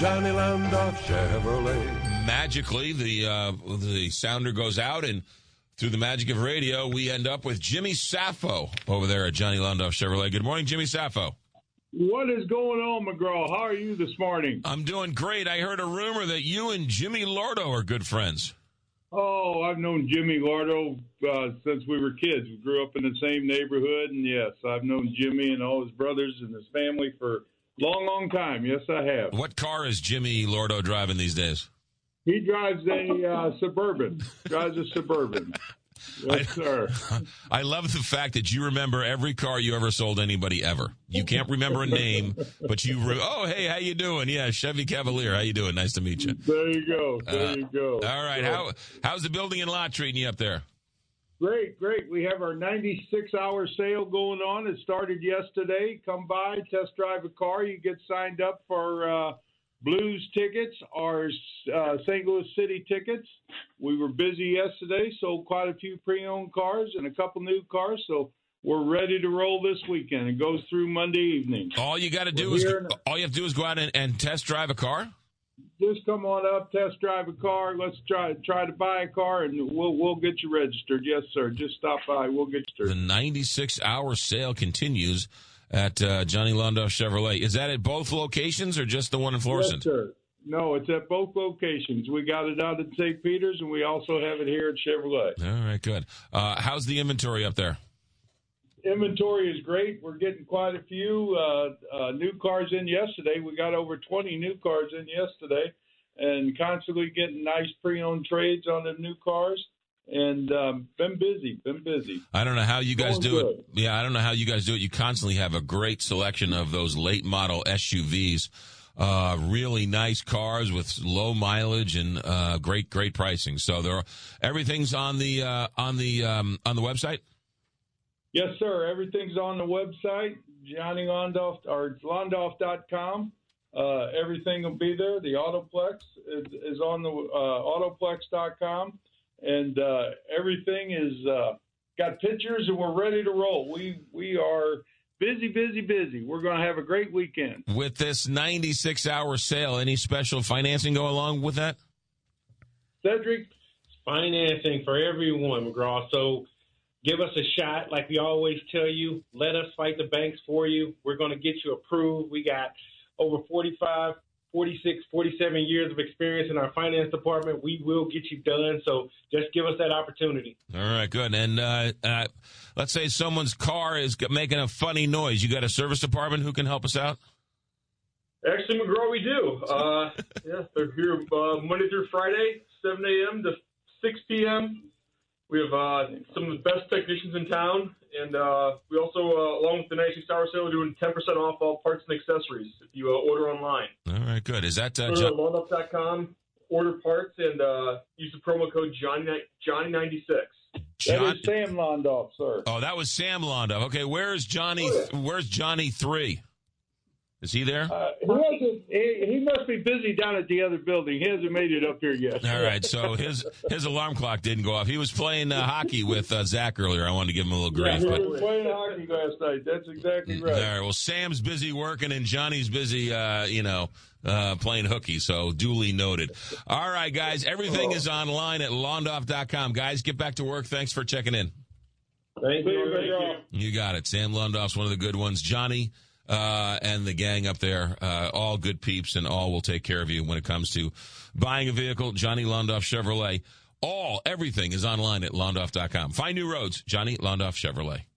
Johnny Londoff Chevrolet. Magically, the uh, the sounder goes out, and through the magic of radio, we end up with Jimmy Saffo over there at Johnny Londoff Chevrolet. Good morning, Jimmy Saffo. What is going on, McGraw? How are you this morning? I'm doing great. I heard a rumor that you and Jimmy Lardo are good friends. Oh, I've known Jimmy Lardo uh, since we were kids. We grew up in the same neighborhood, and yes, I've known Jimmy and all his brothers and his family for long, long time. Yes, I have. What car is Jimmy Lordo driving these days? He drives a uh, suburban. drives a suburban. Yes, I, sir. I love the fact that you remember every car you ever sold anybody ever. You can't remember a name, but you. Re- oh, hey, how you doing? Yeah, Chevy Cavalier. How you doing? Nice to meet you. There you go. There Uh, you go. All right. How how's the building and lot treating you up there? Great, great. We have our 96 hour sale going on. It started yesterday. Come by, test drive a car. You get signed up for uh, Blues tickets or uh, St. Louis City tickets. We were busy yesterday, sold quite a few pre owned cars and a couple new cars. So we're ready to roll this weekend. It goes through Monday evening. All you got to do We're is all you have to do is go out and, and test drive a car. Just come on up, test drive a car. Let's try try to buy a car, and we'll we'll get you registered. Yes, sir. Just stop by. We'll get you. The 96 hour sale continues at uh, Johnny Londoff Chevrolet. Is that at both locations or just the one in Yes, Florissant? sir. No, it's at both locations. We got it out at St. Peters, and we also have it here at Chevrolet. All right, good. Uh, how's the inventory up there? Inventory is great. We're getting quite a few uh, uh, new cars in yesterday. We got over 20 new cars in yesterday, and constantly getting nice pre-owned trades on the new cars. And um, been busy, been busy. I don't know how you guys Going do good. it. Yeah, I don't know how you guys do it. You constantly have a great selection of those late model SUVs. Uh, really nice cars with low mileage and uh, great, great pricing. So there, are, everything's on the uh, on the um, on the website. Yes, sir. Everything's on the website, Johnny Londoff or Londoff.com. Uh, everything will be there. The Autoplex is, is on the uh, Autoplex.com, and uh, everything is uh, got pictures, and we're ready to roll. We we are busy, busy, busy. We're going to have a great weekend. With this 96 hour sale, any special financing go along with that? Cedric, financing for everyone, McGraw. So give us a shot. Like we always tell you, let us fight the banks for you. We're going to get you approved. We got over 45, 46, 47 years of experience in our finance department. We will get you done. So just give us that opportunity. All right, good. And uh, uh, let's say someone's car is making a funny noise. You got a service department who can help us out? Actually, McGraw, we do. Uh, yeah, they're here uh, Monday through Friday, 7 a.m. to 6 p.m. We have uh, some of the best technicians in town, and uh, we also, uh, along with the 96 Hour Sale, are doing 10% off all parts and accessories if you uh, order online. All right, good. Is that uh, Go to John- loneup.com, order parts, and uh, use the promo code Johnny Johnny96. that John? is Sam Londoff, sir. Oh, that was Sam Londoff. Okay, where's Johnny? Oh, Where's Johnny three? Is he there? Uh, he, hasn't, he, he must be busy down at the other building. He hasn't made it up here yet. All right, so his his alarm clock didn't go off. He was playing uh, hockey with uh, Zach earlier. I wanted to give him a little grief, We but playing hockey last night. That's exactly right. all right. right. Well, Sam's busy working and Johnny's busy, uh, you know, uh, playing hooky. So duly noted. All right, guys, everything is online at londoff.com. Guys, get back to work. Thanks for checking in. Thank you. you, Thank you. You got it. Sam Londoff's one of the good ones. Johnny uh, and the gang up there, uh, all good peeps, and all will take care of you when it comes to buying a vehicle. Johnny Londoff Chevrolet. All, everything is online at londoff.com. Find new roads. Johnny Londoff Chevrolet.